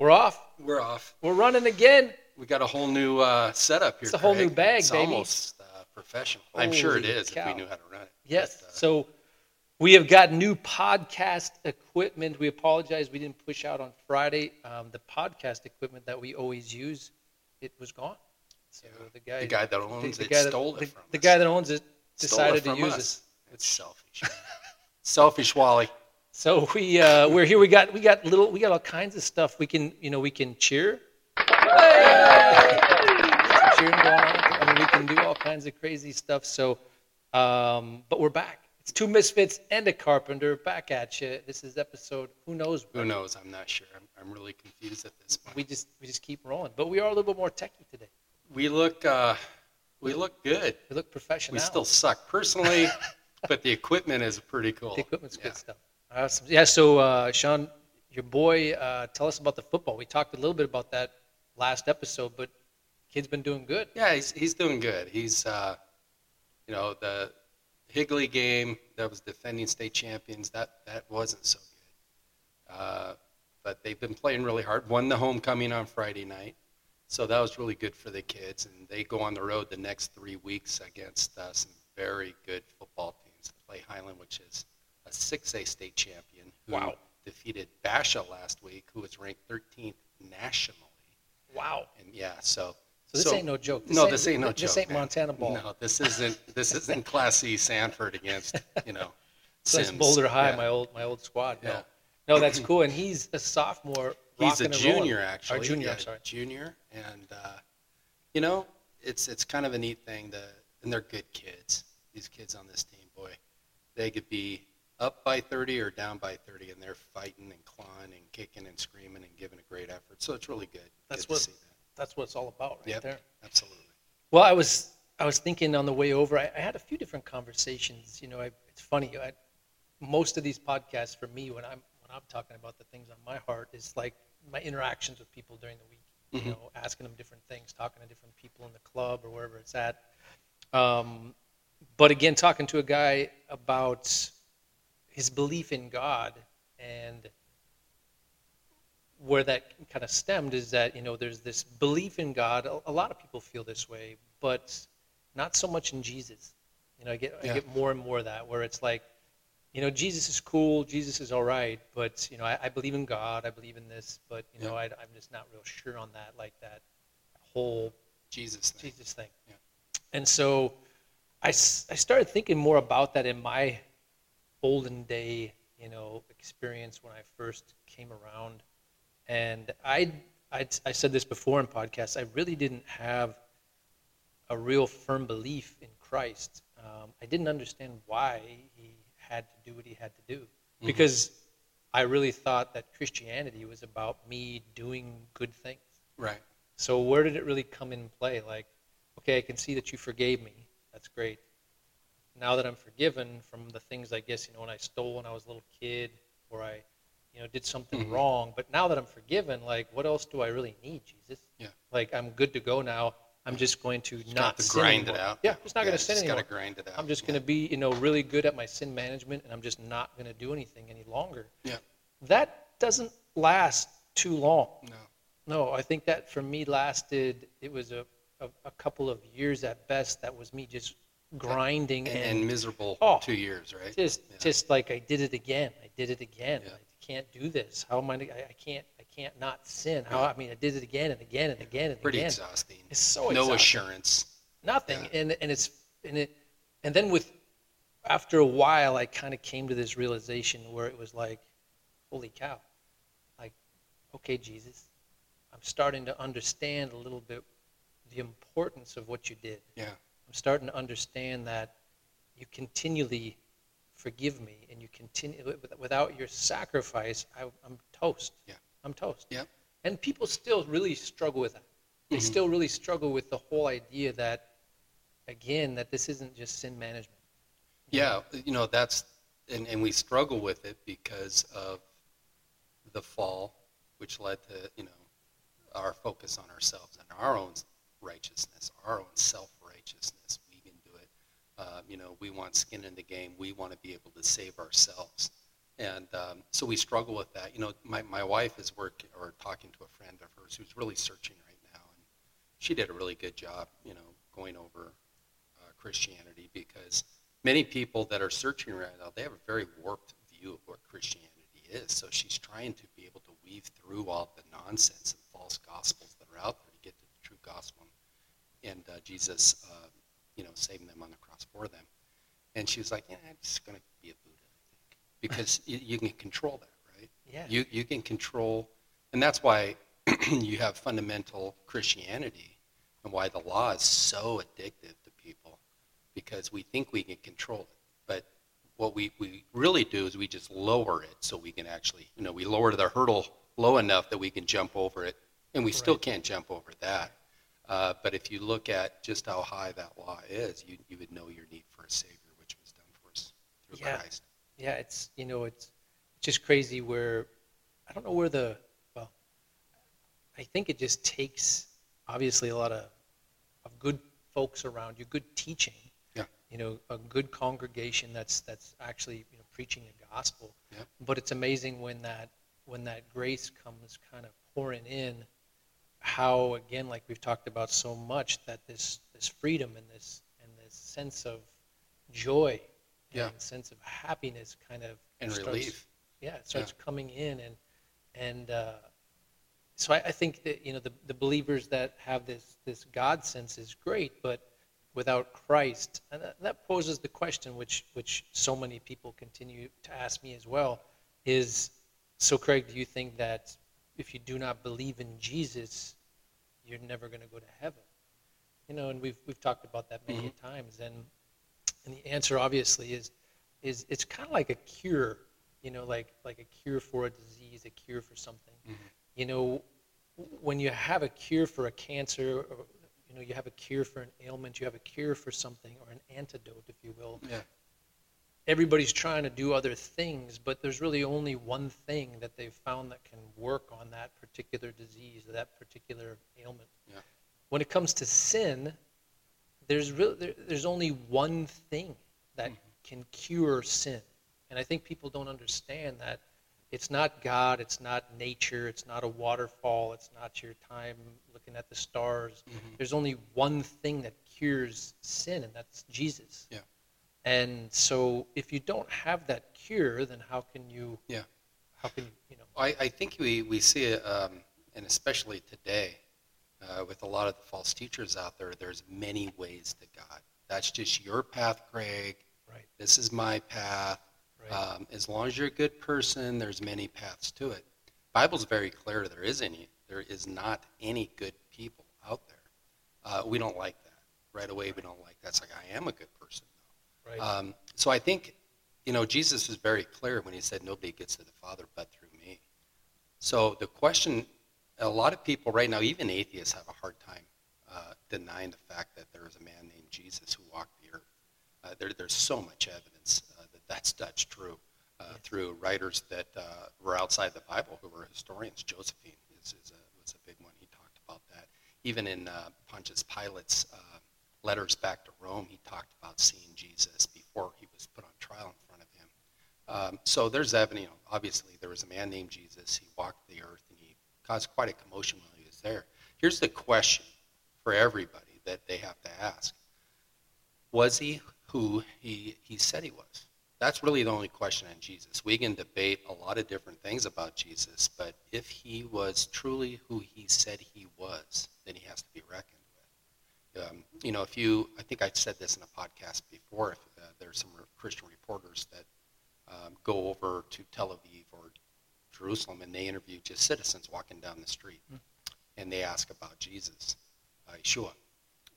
We're off. We're off. We're running again. We got a whole new uh, setup here. It's a whole Craig. new bag, it's baby. almost uh, professional. I'm sure it is cow. if we knew how to run it. Yes. But, uh, So we have got new podcast equipment. We apologize we didn't push out on Friday. Um, the podcast equipment that we always use, it was gone. So the guy, the guy that owns the it guy that- stole the, it from the us. guy that owns it decided it to use us. it. It's selfish. selfish, Wally. So we uh, we're here. We got we got little we got all kinds of stuff. We can you know we can cheer. Cheering going on. I mean we can do all kinds of crazy stuff. So, um, but we're back. It's two misfits and a carpenter back at you. This is episode who knows. Who knows? I'm not sure. I'm, I'm really confused at this point. We just we just keep rolling. But we are a little bit more techy today. We look, uh, we look good. We look professional. We still suck personally, but the equipment is pretty cool. the equipment's Yeah. good stuff. Awesome. Yeah. So uh, Sean, your boy, uh, tell us about the football. We talked a little bit about that last episode, but kid's been doing good. Yeah, he's he's doing good. He's uh, you know the Higley game that was defending state champions. That that wasn't so good. Uh, but they've been playing really hard. Won the homecoming on Friday night, so that was really good for the kids. And they go on the road the next three weeks against uh, some very good football teams. They play Highland, which is a 6A state champion who Wow. defeated Basha last week, who was ranked 13th nationally. Wow. And yeah, so So this ain't no joke. This no, ain't- this ain't no joke. this ain't man. Montana ball. No, this isn't. This isn't Class C Sanford against you know. So that's Boulder High, Yeah. my old my old squad. No, Yeah. no, that's cool. And he's a sophomore. He's a rocking and rolling. junior, actually. Or junior. Yeah, I'm sorry. Junior, and uh, you know, it's it's kind of a neat thing. To, and they're good kids. These kids on this team, boy, they could be up by 30 or down by 30, and they're fighting and clawing and kicking and screaming and giving a great effort. So it's really good. That's good what to see that. that's what it's all about, right Yep, there. absolutely. Well, I was I was thinking on the way over. I, I had a few different conversations. You know, I, it's funny. I, most of these podcasts for me, when I'm when I'm talking about the things on my heart, is like my interactions with people during the week. Mhm. You know, asking them different things, talking to different people in the club or wherever it's at. Um, but again, talking to a guy about his belief in God and where that kind of stemmed is that you know there's this belief in God. A, a lot of people feel this way, but not so much in Jesus. You know, I get Yeah. I get more and more of that where it's like, you know, Jesus is cool, Jesus is all right, but you know, I, I believe in God, I believe in this, but you know, Yeah. I, I'm just not real sure on that, like that whole Jesus. Thing. Jesus thing. Yeah. And so I I started thinking more about that in my olden day, you know, experience when I first came around. And I, I, I said this before in podcasts, I really didn't have a real firm belief in Christ. Um, I didn't understand why he had to do what he had to do. Because I really thought that Christianity was about me doing good things. Right. So where did it really come in play? Like, okay, I can see that you forgave me. That's great. Now that I'm forgiven from the things I guess you know when I stole when I was a little kid, or I, you know, did something Mhm. wrong. But now that I'm forgiven, like, what else do I really need, Jesus? Yeah. Like, I'm good to go now. I'm just going to Just not to grind anymore. it out. Yeah, just not going to sin just anymore. Got to grind it out. I'm just Yeah. going to be, you know, really good at my sin management, and I'm just not going to do anything any longer. Yeah. That doesn't last too long. No. No, I think that for me lasted. It was a, a, a couple of years at best. That was me just grinding And, and, and miserable Oh, two years, right? just Yeah. just like I did it again. I did it again. Yeah. I can't do this. How am I? I, can't. I can't not sin. How? I mean, I did it again and again and again and Pretty again. exhausting. It's so no exhausting. assurance. Nothing. And and it's and it and then with after a while, I kind of came to this realization where it was like, holy cow, like, okay, Jesus, I'm starting to understand a little bit the importance of what you did. Yeah. I'm starting to understand that you continually forgive me, and you continue without your sacrifice. I, I'm toast. Yeah. I'm toast. Yeah. And people still really struggle with that. They Mhm. still really struggle with the whole idea that, again, that this isn't just sin management. Yeah, you know that's and, and we struggle with it because of the fall, which led to you know our focus on ourselves and our own righteousness, our own self righteousness. We can do it. Um, you know, we want skin in the game. We want to be able to save ourselves, And um, so we struggle with that. You know, my, my wife is working or talking to a friend of hers who's really searching right now. And she did a really good job, you know, going over uh, Christianity because many people that are searching right now, they have a very warped view of what Christianity is. So she's trying to be able to weave through all the nonsense and false gospels that are out there to get to the true gospel and uh, Jesus, uh, you know, saving them on the cross for them. And she was like, "Yeah, I'm just going to be a Buddha, I think, because you, you can control that, right? Yeah. You you can control, and that's why you have fundamental Christianity, and why the law is so addictive to people, because we think we can control it, but what we, we really do is we just lower it so we can actually, you know, we lower the hurdle low enough that we can jump over it, and we still can't jump over that. Uh, but if you look at just how high that law is, you, you would know your need for a Savior, which was done for us through Yeah. Christ. Yeah, it's you know it's just crazy where I don't know where the well I think it just takes obviously a lot of of good folks around you, good teaching. Yeah. You know, a good congregation that's that's actually you know preaching the gospel. Yeah. But it's amazing when that when that grace comes kind of pouring in, how again like we've talked about so much that this this freedom and this and this sense of joy Yeah. and sense of happiness kind of And starts- relief. yeah, it starts coming in, and and uh, so I, I think that you know the, the believers that have this this God sense is great, but without Christ, and that, that poses the question, which which so many people continue to ask me as well, is so Craig, do you think that if you do not believe in Jesus, you're never going to go to heaven? You know, and we've we've talked about that many Mhm. times, and and the answer obviously is is it's kind of like a cure you know like like a cure for a disease a cure for something Mhm. you know when you have a cure for a cancer or you know you have a cure for an ailment you have a cure for something or an antidote if you will Yeah. Everybody's trying to do other things but there's really only one thing that they've found that can work on that particular disease or that particular ailment Yeah. when it comes to sin there's really there, there's only one thing that can cure sin and i think people don't understand that it's not god it's not nature it's not a waterfall it's not your time looking at the stars Mhm. there's only one thing that cures sin and that's jesus Yeah. And so if you don't have that cure then how can you Yeah. how can you you know I, I think we, we see it, um, and especially today, uh, with a lot of the false teachers out there, there's many ways to God. That's just your path, Greg. right This is my path. right Um, as long as you're a good person, there's many paths to it. Bible's very clear. There is any. There is not any good people out there. Uh, we don't like that right away. We don't like that. It's like I am a good person. Right Um, so I think, you know, Jesus was very clear when he said, "Nobody gets to the Father but through me." So the question, a lot of people right now, even atheists, have a hard time uh, denying the fact that there is a man named Jesus who walked the earth. Uh, there, there's so much evidence uh, that that's that's true uh, through writers that uh, were outside the Bible who were historians. Josephus is, is a, was a big one. He talked about that. Even in uh, Pontius Pilate's uh, letters back to Rome, he talked about seeing Jesus before he was put on trial in front of him. Um, so there's evidence. You know, obviously, there was a man named Jesus. He walked the earth, and he caused quite a commotion while he was there. Here's the question for everybody that they have to ask: Was he who he he said he was? That's really the only question on Jesus. We can debate a lot of different things about Jesus, but if he was truly who he said he was, then he has to be reckoned. Um, you know, if you, I think I said this in a podcast before, if uh, there's some Christian reporters that um, go over to Tel Aviv or Jerusalem and they interview just citizens walking down the street, Hmm. and they ask about Jesus, uh, Yeshua,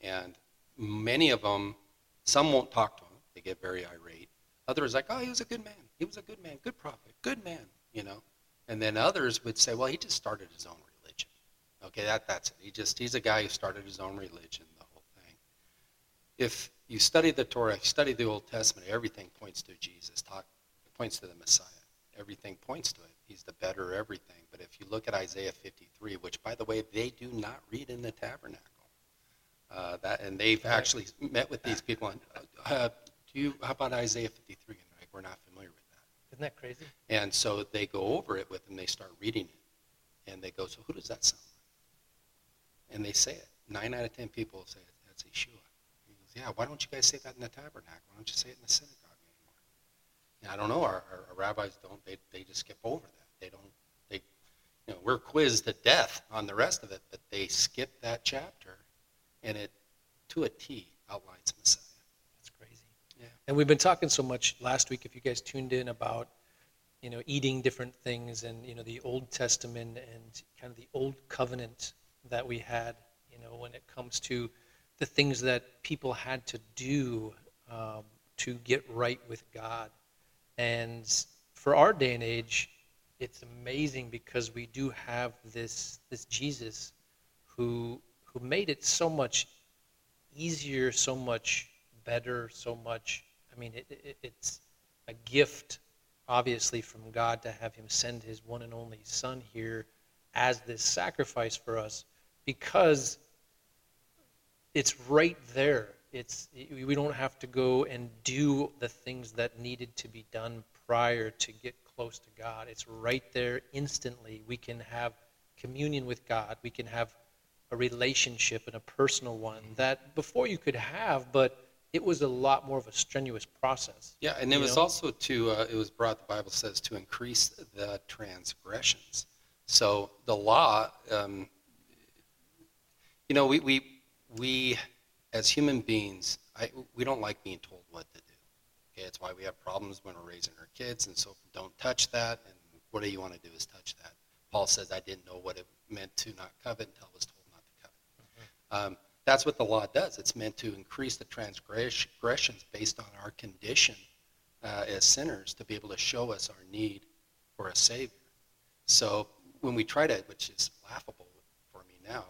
and many of them, some won't talk to him; they get very irate. Others like, oh, he was a good man. He was a good man, good prophet, good man, you know. And then others would say, well, he just started his own religion. Okay, that, that's it. He just he's a guy who started his own religion, the whole thing. If you study the Torah, you study the Old Testament, everything points to Jesus. Talk, it points to the Messiah. Everything points to it. He's the better everything. But if you look at Isaiah 53, which, by the way, they do not read in the tabernacle, uh, that and they've actually met with these people and uh, uh, do you how about Isaiah 53? And like, we're not familiar with that. isn't that crazy? And so they go over it with them. They start reading it, and they go, "So who does that sound like?" And they say it. Nine out of ten people say it. That's Yeshua. "Yeah. Why don't you guys say that in the tabernacle? Why don't you say it in the synagogue anymore?" And I don't know. Our, our, our rabbis don't. They they just skip over that. They don't. They, you know, we're quizzed to death on the rest of it, but they skip that chapter, and it to a T outlines Messiah. That's crazy. Yeah. And we've been talking so much last week, if you guys tuned in, about you know eating different things and you know the Old Testament and kind of the Old Covenant that we had. You know when it comes to the things that people had to do um, to get right with God, and for our day and age, it's amazing because we do have this this Jesus who who made it so much easier, so much better, so much. I mean, it, it, it's a gift, obviously, from God to have Him send His one and only Son here as this sacrifice for us because it's right there. It's we don't have to go and do the things that needed to be done prior to get close to God. It's right there instantly. We can have communion with God. We can have a relationship and a personal one that before you could have, but it was a lot more of a strenuous process. Yeah, and it was know? also to uh, it was brought. The Bible says to increase the transgressions. So the law, um, you know, we we we as human beings, I, we don't like being told what to do. Okay, it's why we have problems when we're raising our kids, and so don't touch that. And what do you want to do is touch that. Paul says, I didn't know what it meant to not covet until I was told not to covet. Um, that's what the law does. It's meant to increase the transgressions based on our condition uh, as sinners to be able to show us our need for a Savior. So when we try to, which is laughable for me now,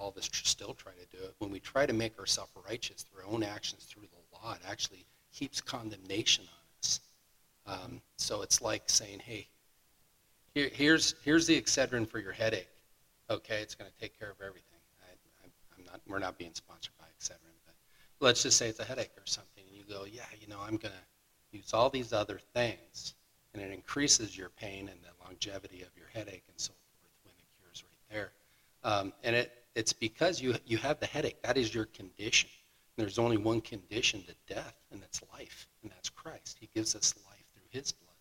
all of us tr- still try to do it, when we try to make ourselves righteous through our own actions through the law, it actually heaps condemnation on us. Um, so it's like saying, hey, here, here's, here's the Excedrin for your headache. Okay, it's going to take care of everything. I, I'm not, we're not being sponsored by Excedrin, but let's just say it's a headache or something, and you go, yeah, you know, I'm going to use all these other things, and it increases your pain and the longevity of your headache and so forth when the cure's right there. Um, and it, it's because you, you have the headache. That is your condition. And there's only one condition to death, and that's life, and that's Christ. He gives us life through his blood,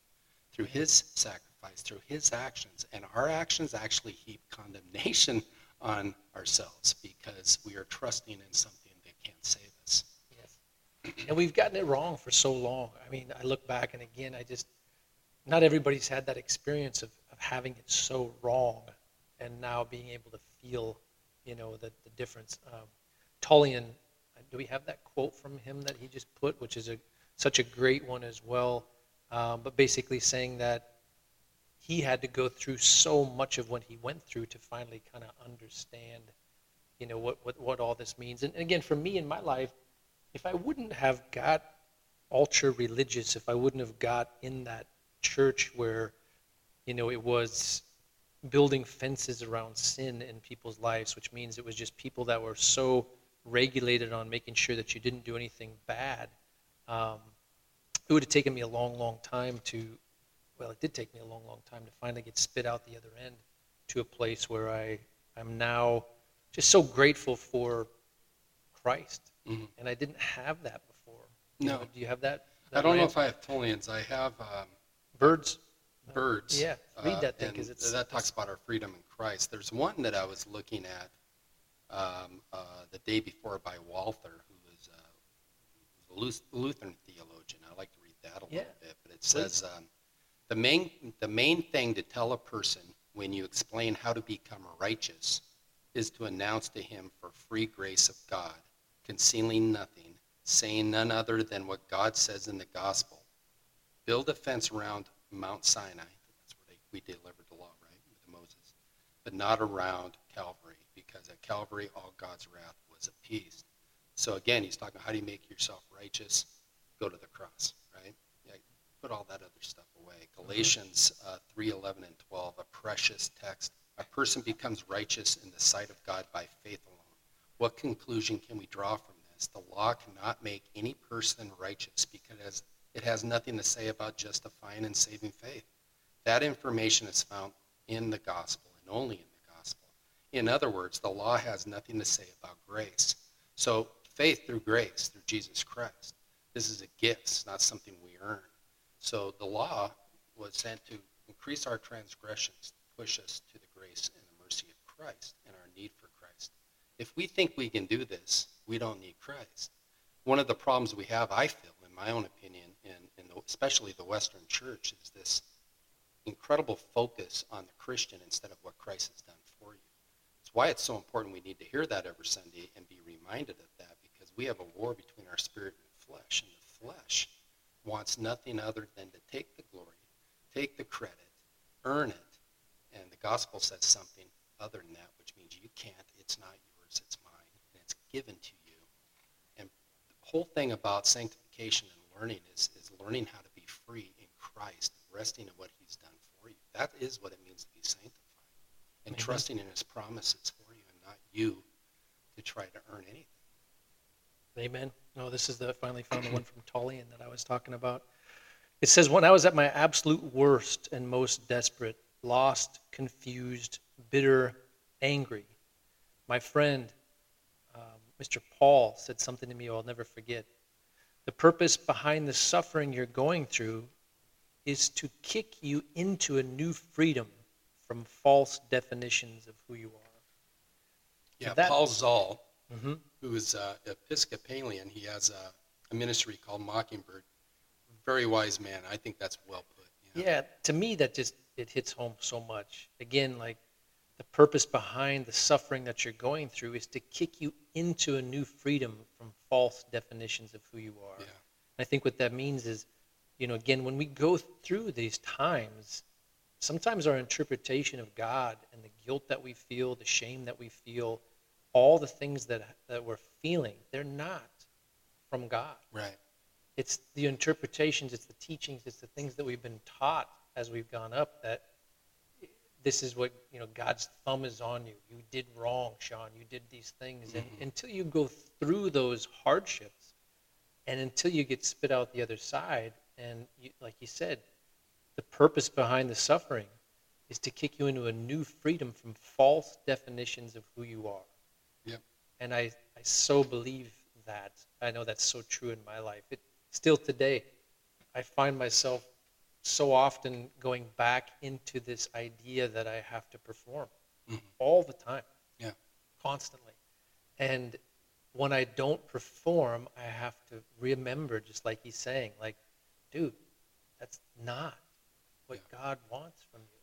through his sacrifice, through his actions. And our actions actually heap condemnation on ourselves because we are trusting in something that can't save us. Yes. And we've gotten it wrong for so long. I mean, I look back and again, I just, not everybody's had that experience of, of having it so wrong and now being able to feel, you know, the, the difference. Um, Tullian, uh, do we have that quote from him that he just put, which is a such a great one as well, um, but basically saying that he had to go through so much of what he went through to finally kind of understand, you know, what, what, what all this means. And again, for me in my life, if I wouldn't have got ultra religious, if I wouldn't have got in that church where, you know, it was building fences around sin in people's lives, which means it was just people that were so regulated on making sure that you didn't do anything bad. Um, it would have taken me a long, long time to, well, it did take me a long, long time to finally get spit out the other end to a place where I, I'm now just so grateful for Christ. Mhm. And I didn't have that before. You No. know, do you have that? I don't know if I have Tullians. I have um, birds. Birds. Yeah, read that thing and 'cause it's- that talks about our freedom in Christ. There's one that I was looking at um, uh, the day before by Walther, who was, uh, a Lutheran theologian. I like to read that a Yeah, little bit, but it says um, the main the main thing to tell a person when you explain how to become righteous is to announce to him for free grace of God, concealing nothing, saying none other than what God says in the gospel. Build a fence around Mount Sinai. That's where they, we delivered the law, right, with Moses, but not around Calvary, because at Calvary all God's wrath was appeased. So again, he's talking how do you make yourself righteous? Go to the cross, right? Yeah, put all that other stuff away. Galatians uh, 3, 11, and 12, a precious text. A person becomes righteous in the sight of God by faith alone. What conclusion can we draw from this? The law cannot make any person righteous because, It has nothing to say about justifying and saving faith. That information is found in the gospel and only in the gospel. In other words, the law has nothing to say about grace. So, faith through grace, through Jesus Christ. This is a gift, it's not something we earn. So, the law was sent to increase our transgressions, push us to the grace and the mercy of Christ and our need for Christ. If we think we can do this, we don't need Christ. One of the problems we have, I feel, in my own opinion, especially the Western church, is this incredible focus on the Christian instead of what Christ has done for you. It's why it's so important we need to hear that every Sunday and be reminded of that because we have a war between our spirit and flesh, and the flesh wants nothing other than to take the glory, take the credit, earn it, and the gospel says something other than that, which means you can't, it's not yours, it's mine, and it's given to you. And the whole thing about sanctification and learning is, is learning how to be free in Christ resting in what he's done for you. That is what it means to be sanctified. And Amen. trusting in his promises for you and not you to try to earn anything. Amen. No, this is the finally found the one from Tullian that I was talking about. It says, When I was at my absolute worst and most desperate, lost, confused, bitter, angry, my friend, um, Mr. Paul, said something to me I'll never forget. The purpose behind the suffering you're going through is to kick you into a new freedom from false definitions of who you are. Yeah, That- Paul Zahl, Mm-hmm. who is uh, Episcopalian, he has a, a ministry called Mockingbird. Very wise man. I think that's well put. you know. Yeah, to me that just it hits home so much. Again, like the purpose behind the suffering that you're going through is to kick you into a new freedom from false definitions of who you are. Yeah. I think what that means is, you know, again, when we go through these times, sometimes our interpretation of God and the guilt that we feel, the shame that we feel, all the things that that we're feeling, they're not from God Right. it's the interpretations, it's the teachings, it's the things that we've been taught as we've gone up that this is what, you know, God's thumb is on you. You did wrong, Sean. You did these things. And Mhm. until you go through those hardships and until you get spit out the other side, and you, like you said, the purpose behind the suffering is to kick you into a new freedom from false definitions of who you are. Yep. And I, I so believe that. I know that's so true in my life. It still today, I find myself so often going back into this idea that I have to perform Mhm. all the time. Yeah. Constantly. And when I don't perform, I have to remember, just like he's saying, like, dude, that's not what God wants from you.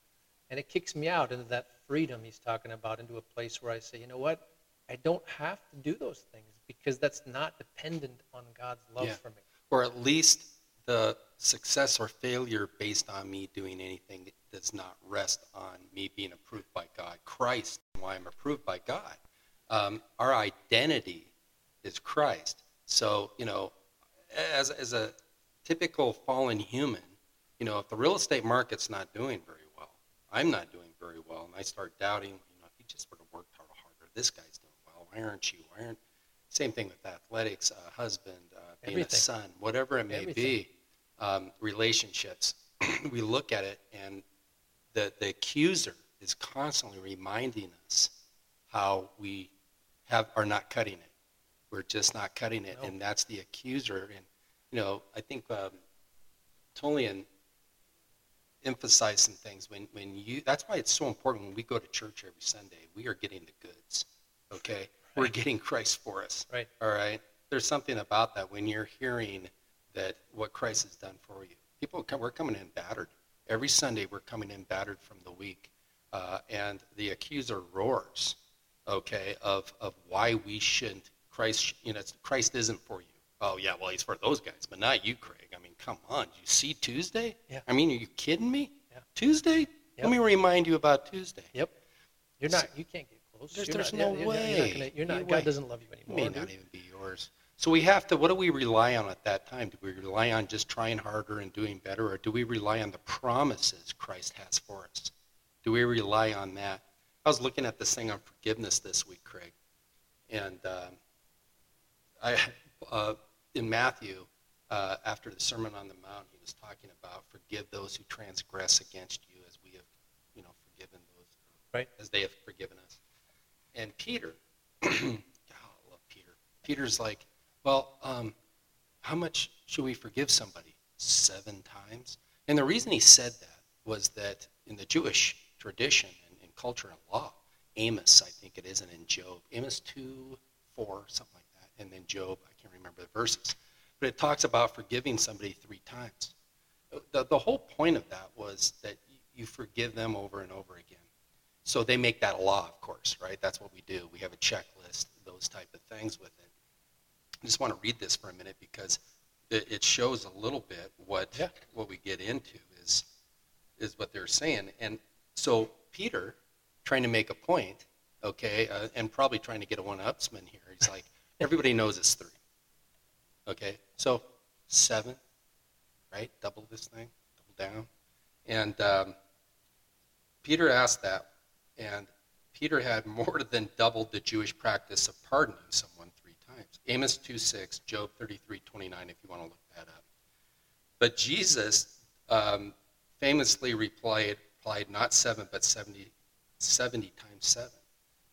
And it kicks me out into that freedom he's talking about, into a place where I say, you know what? I don't have to do those things because that's not dependent on God's love Yeah. for me. Or at least the success or failure based on me doing anything does not rest on me being approved by God. Christ, why I'm approved by God. Um, our identity is Christ. So, you know, as, as a typical fallen human, you know, if the real estate market's not doing very well, I'm not doing very well, and I start doubting, you know, if you just would have worked a little harder, this guy's doing well. Why aren't you? Why aren't same thing with athletics, uh, husband, uh, being Everything. a son, whatever it may Everything. be, um, relationships. we look at it, and the, the accuser is constantly reminding us how we have are not cutting it. We're just not cutting it, No. and that's the accuser. And you know, I think um, Tullian emphasized some things when when you. That's why it's so important when we go to church every Sunday. We are getting the goods. Okay, we're getting Christ for us. Right. All right. There's something about that when you're hearing that what Christ has done for you. People, come, we're coming in battered. Every Sunday, we're coming in battered from the week. Uh, and the accuser roars, okay, of, of why we shouldn't. Christ, you know, Christ isn't for you. Oh, yeah, well, he's for those guys, but not you, Craig. I mean, come on. You see Tuesday? Yeah. I mean, are you kidding me? Yeah. Tuesday? Yep. Let me remind you about Tuesday. Yep. You're not. You can't get close. There's- there's not, no yeah, you're not- You're way. not. You're not God way. doesn't love you anymore. It may not dude. even be yours. So we have to, what do we rely on at that time? Do we rely on just trying harder and doing better, or do we rely on the promises Christ has for us? Do we rely on that? I was looking at this thing on forgiveness this week, Craig, and um I, uh, in Matthew, uh, after the Sermon on the Mount, he was talking about forgive those who transgress against you as we have, you know, forgiven those, Right. as they have forgiven us. And Peter, God, I love Peter. Peter's like, well, um, how much should we forgive somebody? Seven times? And the reason he said that was that in the Jewish tradition and, and culture and law, Amos, I think it is, and in Job, Amos 2, 4, something like that, and then Job, I can't remember the verses, but it talks about forgiving somebody three times. The, the whole point of that was that you forgive them over and over again. So they make that a law, of course, right? That's what we do. We have a checklist, those type of things with it. I just want to read this for a minute because it, it shows a little bit what Yeah. what we get into is is what they're saying. And so Peter, trying to make a point, okay, uh, and probably trying to get a one-upsman here. He's like, everybody knows it's three. Okay, so seven, right? Double this thing, double down. And um, Peter asked that, and Peter had more than doubled the Jewish practice of pardoning someone times. Amos 2.6, Job 33.29, if you want to look that up. But Jesus um, famously replied, replied not seven, but 70, 70 times seven.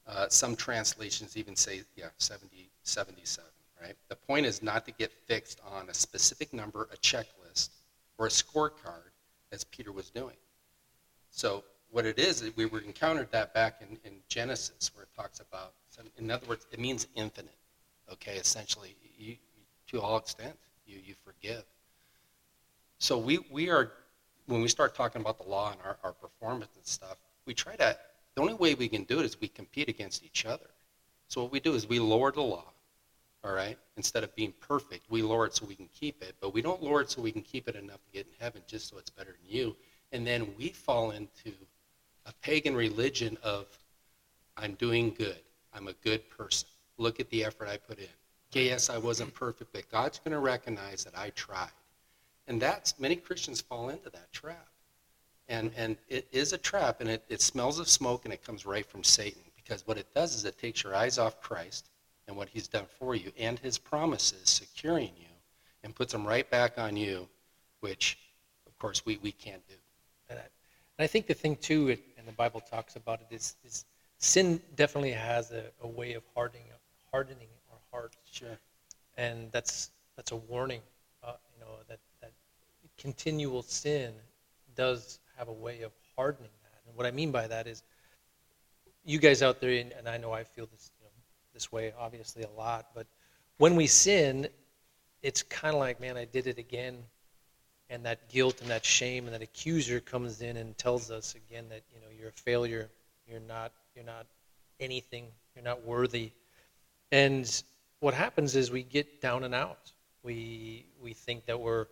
Uh, some translations even say, yeah, 70, 77, right? The point is not to get fixed on a specific number, a checklist, or a scorecard, as Peter was doing. So what it is, we were encountered that back in, in Genesis, where it talks about, in other words, it means infinite. Okay, essentially, you, to all extent, you, you forgive. So we, we are, when we start talking about the law and our, our performance and stuff, we try to, the only way we can do it is we compete against each other. So what we do is we lower the law, all right? Instead of being perfect, we lower it so we can keep it, but we don't lower it so we can keep it enough to get in heaven just so it's better than you. And then we fall into a pagan religion of, I'm doing good. I'm a good person. Look at the effort I put in. Okay, yes, I wasn't perfect, but God's going to recognize that I tried. And that's, many Christians fall into that trap. And, and it is a trap, and it, it smells of smoke, and it comes right from Satan. Because what it does is it takes your eyes off Christ and what he's done for you and his promises securing you and puts them right back on you, which, of course, we, we can't do. And I, and I think the thing too, it, and the Bible talks about it, is, is sin definitely has a, a way of hardening, hardening our hearts, Sure. and that's that's a warning. Uh, you know that that continual sin does have a way of hardening that. And what I mean by that is, you guys out there, and, and I know I feel this you know, this way obviously a lot, but when we sin, it's kind of like, man, I did it again and that guilt and that shame and that accuser comes in and tells us again that you know you're a failure you're not you're not anything you're not worthy and what happens is we get down and out. We we think that we're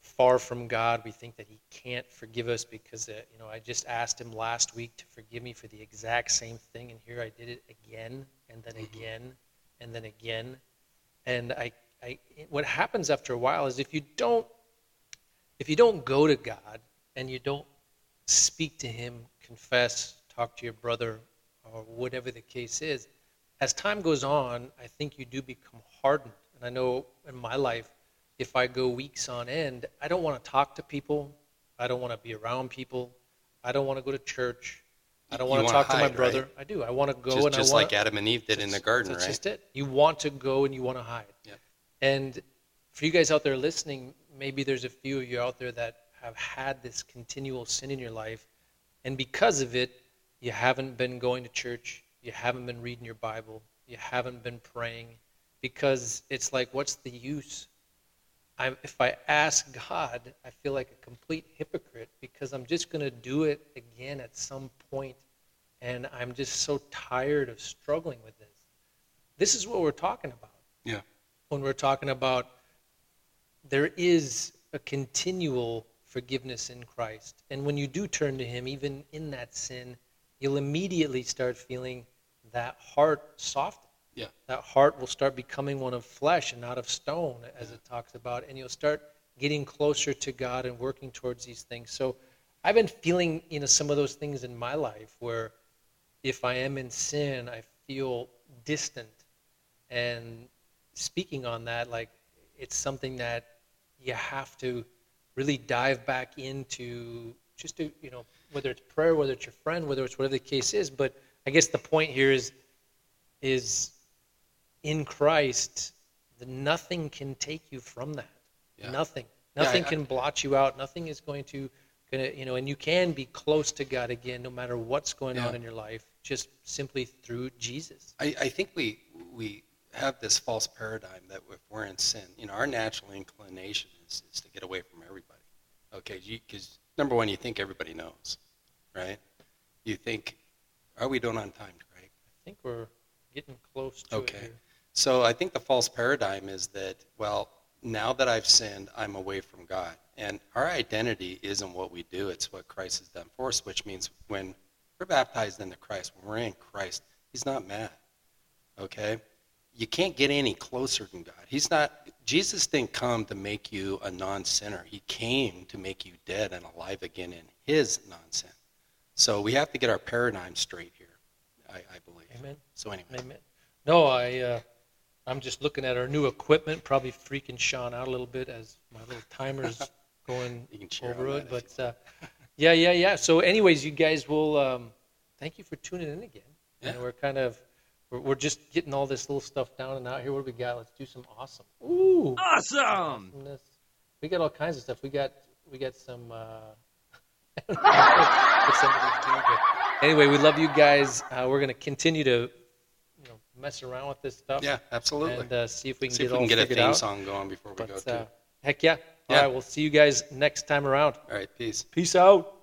far from god. We think that he can't forgive us because uh, you know i just asked him last week to forgive me for the exact same thing and here i did it again and then again and then again. And i I, what happens after a while is if you don't if you don't go to God and you don't speak to Him, confess, talk to your brother, or whatever the case is, as time goes on, I think you do become hardened. And I know in my life, if I go weeks on end, I don't want to talk to people. I don't want to be around people. I don't want to go to church. I don't You want to talk to my brother. right? I do. I want to go just and just I want Just like Adam and Eve did in the garden, that's right? just it. You want to go and you want to hide. Yep. And for you guys out there listening, maybe there's a few of you out there that have had this continual sin in your life, and because of it, you haven't been going to church, you haven't been reading your Bible, you haven't been praying, because it's like, what's the use? I'm, if I ask God, I feel like a complete hypocrite because I'm just going to do it again at some point, and I'm just so tired of struggling with this. This is what we're talking about Yeah. when we're talking about there is a continual forgiveness in Christ. And when you do turn to Him, even in that sin, you'll immediately start feeling that heart soften. Yeah. That heart will start becoming one of flesh and not of stone, as it talks about. And you'll start getting closer to God and working towards these things. So I've been feeling, you know, some of those things in my life where if I am in sin, I feel distant. And speaking on that, like it's something that you have to really dive back into just to you know whether it's prayer, whether it's your friend, whether it's whatever the case is. But I guess the point here is is in Christ, the, nothing can take you from that. Yeah. Nothing. Yeah, Nothing I- can blot you out. Nothing is going to, gonna, you know, and you can be close to God again, no matter what's going Yeah. on in your life, just simply through Jesus. I, I think we we have this false paradigm that if we're in sin, you know, our natural inclination is, is to get away from everybody. Okay, because number one, you think everybody knows, right? You think, are we doing on time, Craig? I think we're getting close to Okay. it here. So I think the false paradigm is that, well, now that I've sinned, I'm away from God. And our identity isn't what we do, it's what Christ has done for us, which means when we're baptized into Christ, when we're in Christ, He's not mad. Okay? You can't get any closer than God. He's not, Jesus didn't come to make you a non sinner. He came to make you dead and alive again in His non sin. So we have to get our paradigm straight here, I, I believe. Amen. So, anyway. Amen. No, I, uh, I'm just looking at our new equipment, probably freaking Sean out a little bit as my little timer's going You can over it. But uh, yeah, yeah, yeah. So, anyways, you guys will. Um, thank you for tuning in again. Yeah. And we're kind of, we're, we're just getting all this little stuff down and out here. What do we got? Let's do some awesome. Ooh, Awesome! awesomeness. We got all kinds of stuff. We got, we got some. Uh, anyway, we love you guys. Uh, we're gonna continue to, you know, mess around with this stuff. Yeah, absolutely. And uh, see if we can See get if we can get a theme out. song going before we go But to. uh, heck yeah! All Yeah. right, we'll see you guys next time around. All right, peace. Peace out.